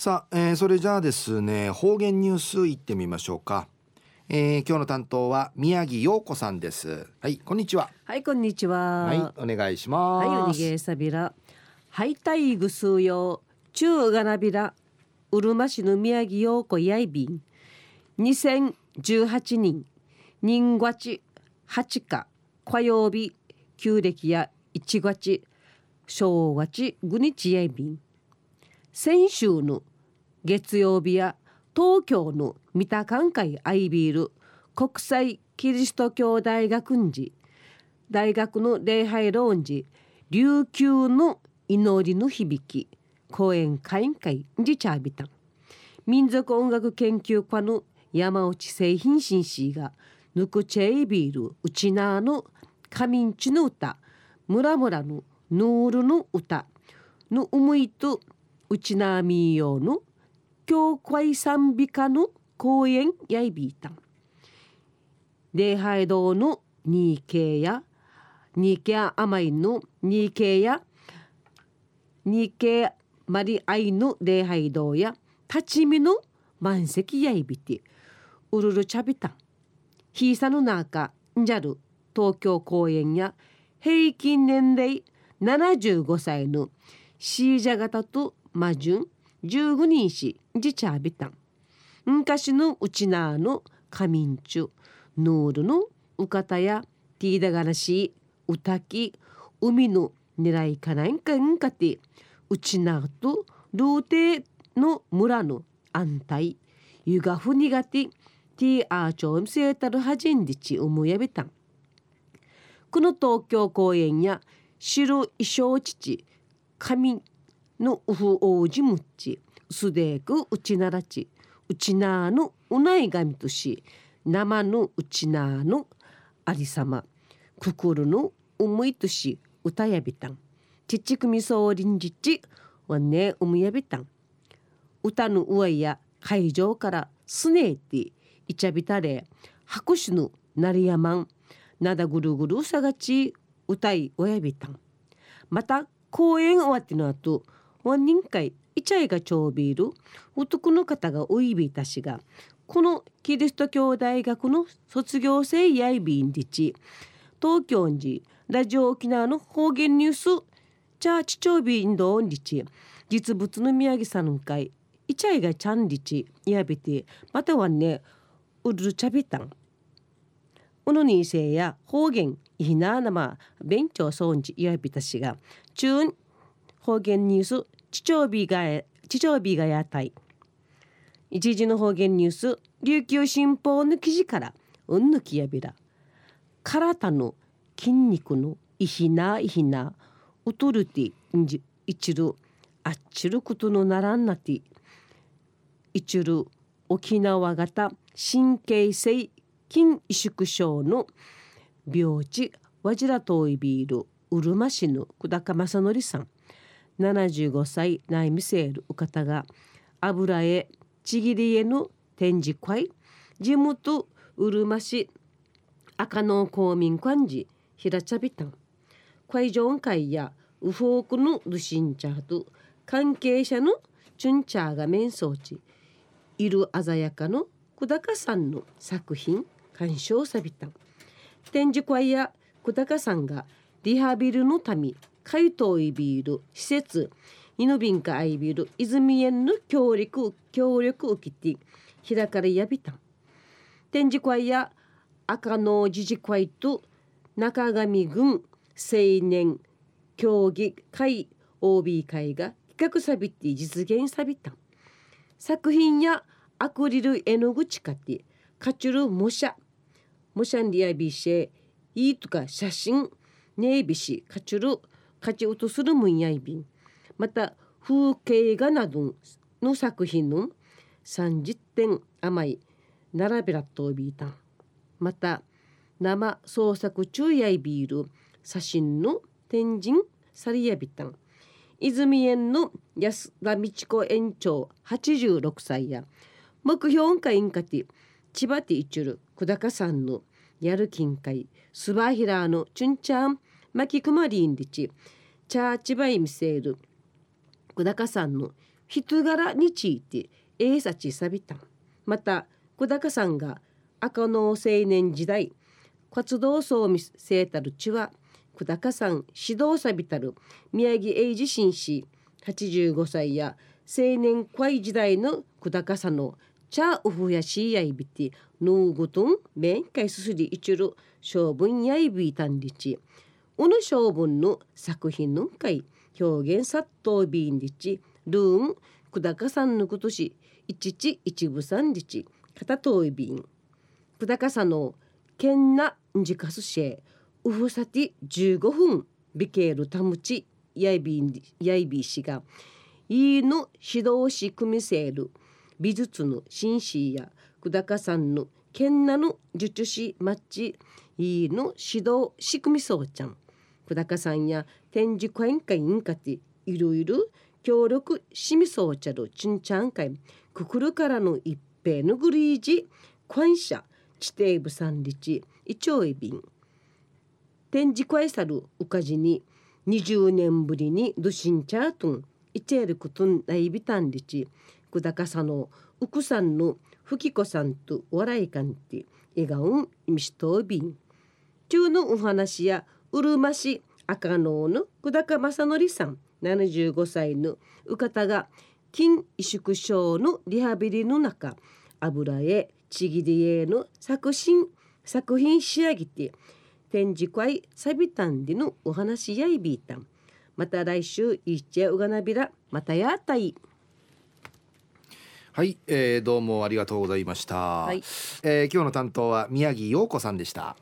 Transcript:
さあ、えー、それじゃあですね方言ニュースいってみましょうか、えー、今日の担当は宮城陽子さんです。はいこんにちは。はいこんにちは。はいお願いします。はいおにげさびら。はいたいぐすうよ。中がなびら。うるま市の宮城陽子やいびん。2018年人月8日火曜日。旧暦や1月正月5日やいびん。先週の月曜日や東京の三田寛会アイビール国際キリスト教大学寺大学の礼拝ローン寺琉球の祈りの響き講演会員会にチャービタン。民族音楽研究家の山内製品紳士がヌクチェイビールウチナーの仮眠地の歌村々のヌールの歌の思いとウチナーミーヨーの教会賛美歌の公演やいびいた。礼拝堂のニーケやニーケア甘いのニーケやニーケマリアイの礼拝堂や立ち見の満席やいびてウルルチャビタンヒーサの中んじゃる東京公演や平均年齢75歳のシージャ型と魔順15人しじちゃびたん。昔のうちなの仮眠中ヌールのうかたやティーダガナシうたき海の狙いかないんかんかてうちなとルーテの村の安泰ゆがふにがてティーアーチョウムセータルはじんでち思いやべたん。この東京公園や白衣装父神のウフ王子むっち。すでくうちならち。うちなのうないがみとし生のうちなのありさま。くくるのうむいとし歌やびたん。ちちくみそうりんじちわねうむやびたん。歌のうわいや会場からすねえていちゃびたれ拍手のなりやまん。なだぐるぐるうさがち歌いおやびたん。また公演終わっての後本人会イチャイがちょうびる男の方がおいびたしがこのキリスト教大学の卒業生やいびんでち。東京んじラジオ沖縄の方言ニュース。チャーチチョビンドンリチ実物の宮城さん会。イチャイがちゃんリチやびてまたはねうるちゃびたん。うのにせや方言いななま勉強そうじやびたしが。中方言ニュース。ちちょうびがちちょうびがやたい一時の方言ニュース琉球新報の記事からうんぬきやびら体の筋肉のいひないひなうとるていちるあっちることのならんなていちる沖縄型神経性筋萎縮症の病地わじらといビールうるま市の久高正則さん75歳ナイミセールお方が油絵ちぎり絵の展示会地元うるま市赤の公民館寺平茶びたん会場会やウフォークのルシンチャーと関係者のチュンチャーが面相地。いる鮮やかの久高さんの作品鑑賞さびたん。展示会や久高さんがリハビリのため海東イビール施設イノビンカアイビール泉園の協力協力を受けて開かれやびた。ん展示会や赤の自治会と中上郡青年協議会 OB 会が企画さびて実現さびた作品やアクリル絵の具ちかてカチュル模写。模写リアビシェいいとか写真ネイビシカチュル勝ち落とするむんやいびん。また風景画などの作品の30点余り並べらっとびいたまた生創作中やいビール写真の天神サリヤビタン泉園の安田美智子園長86歳や目標会員かて千葉ティチュル久高さんのやる金会スバヒラーのチュンチャンマキクマリンリチチャーチバイミセール。久高さんの人柄についてえいさちさびた。また小高さんが赤の青年時代活動層見せたるちは小高さん指導さびたる宮城英二紳士85歳や青年会時代の小高さんのチャーウフやシーヤイビティヌーグトン面会すすりいちる性分やいびいたんりち。うぬ性分の作品の会表現殺到ビンリチルーン久高さんのことし一ち一部三日片遠い便。久高さんのけんなんじかすしえうふさて15分ビケールタムチやいびんやいびしがいいの指導し組みせる美術の紳士や久高さんのけんなの受注しマッチいいの指導仕組みそうちゃん久高さんや展示会員会員かていろいろ協力しみそうちゃるちんちゃん会くくるからの一平のグリージ感謝地底部三日一丁いびん。展示会さるうかじに20年ぶりにドシンチャートンイチェルクトンライビタンリチ久高さのウクさんの吹子さんと笑いかんて笑顔みしとびん。中のお話やうるま市赤能の久高正則さん。75歳のう方が筋萎縮症のリハビリの中油絵ちぎり絵の作品作品仕上げて展示会サビタンでのお話やいびいたんまた来週いっちゃうがなびらまたやったい。はい、えー、どうもありがとうございました、はい。えー今日の担当は宮城陽子さんでした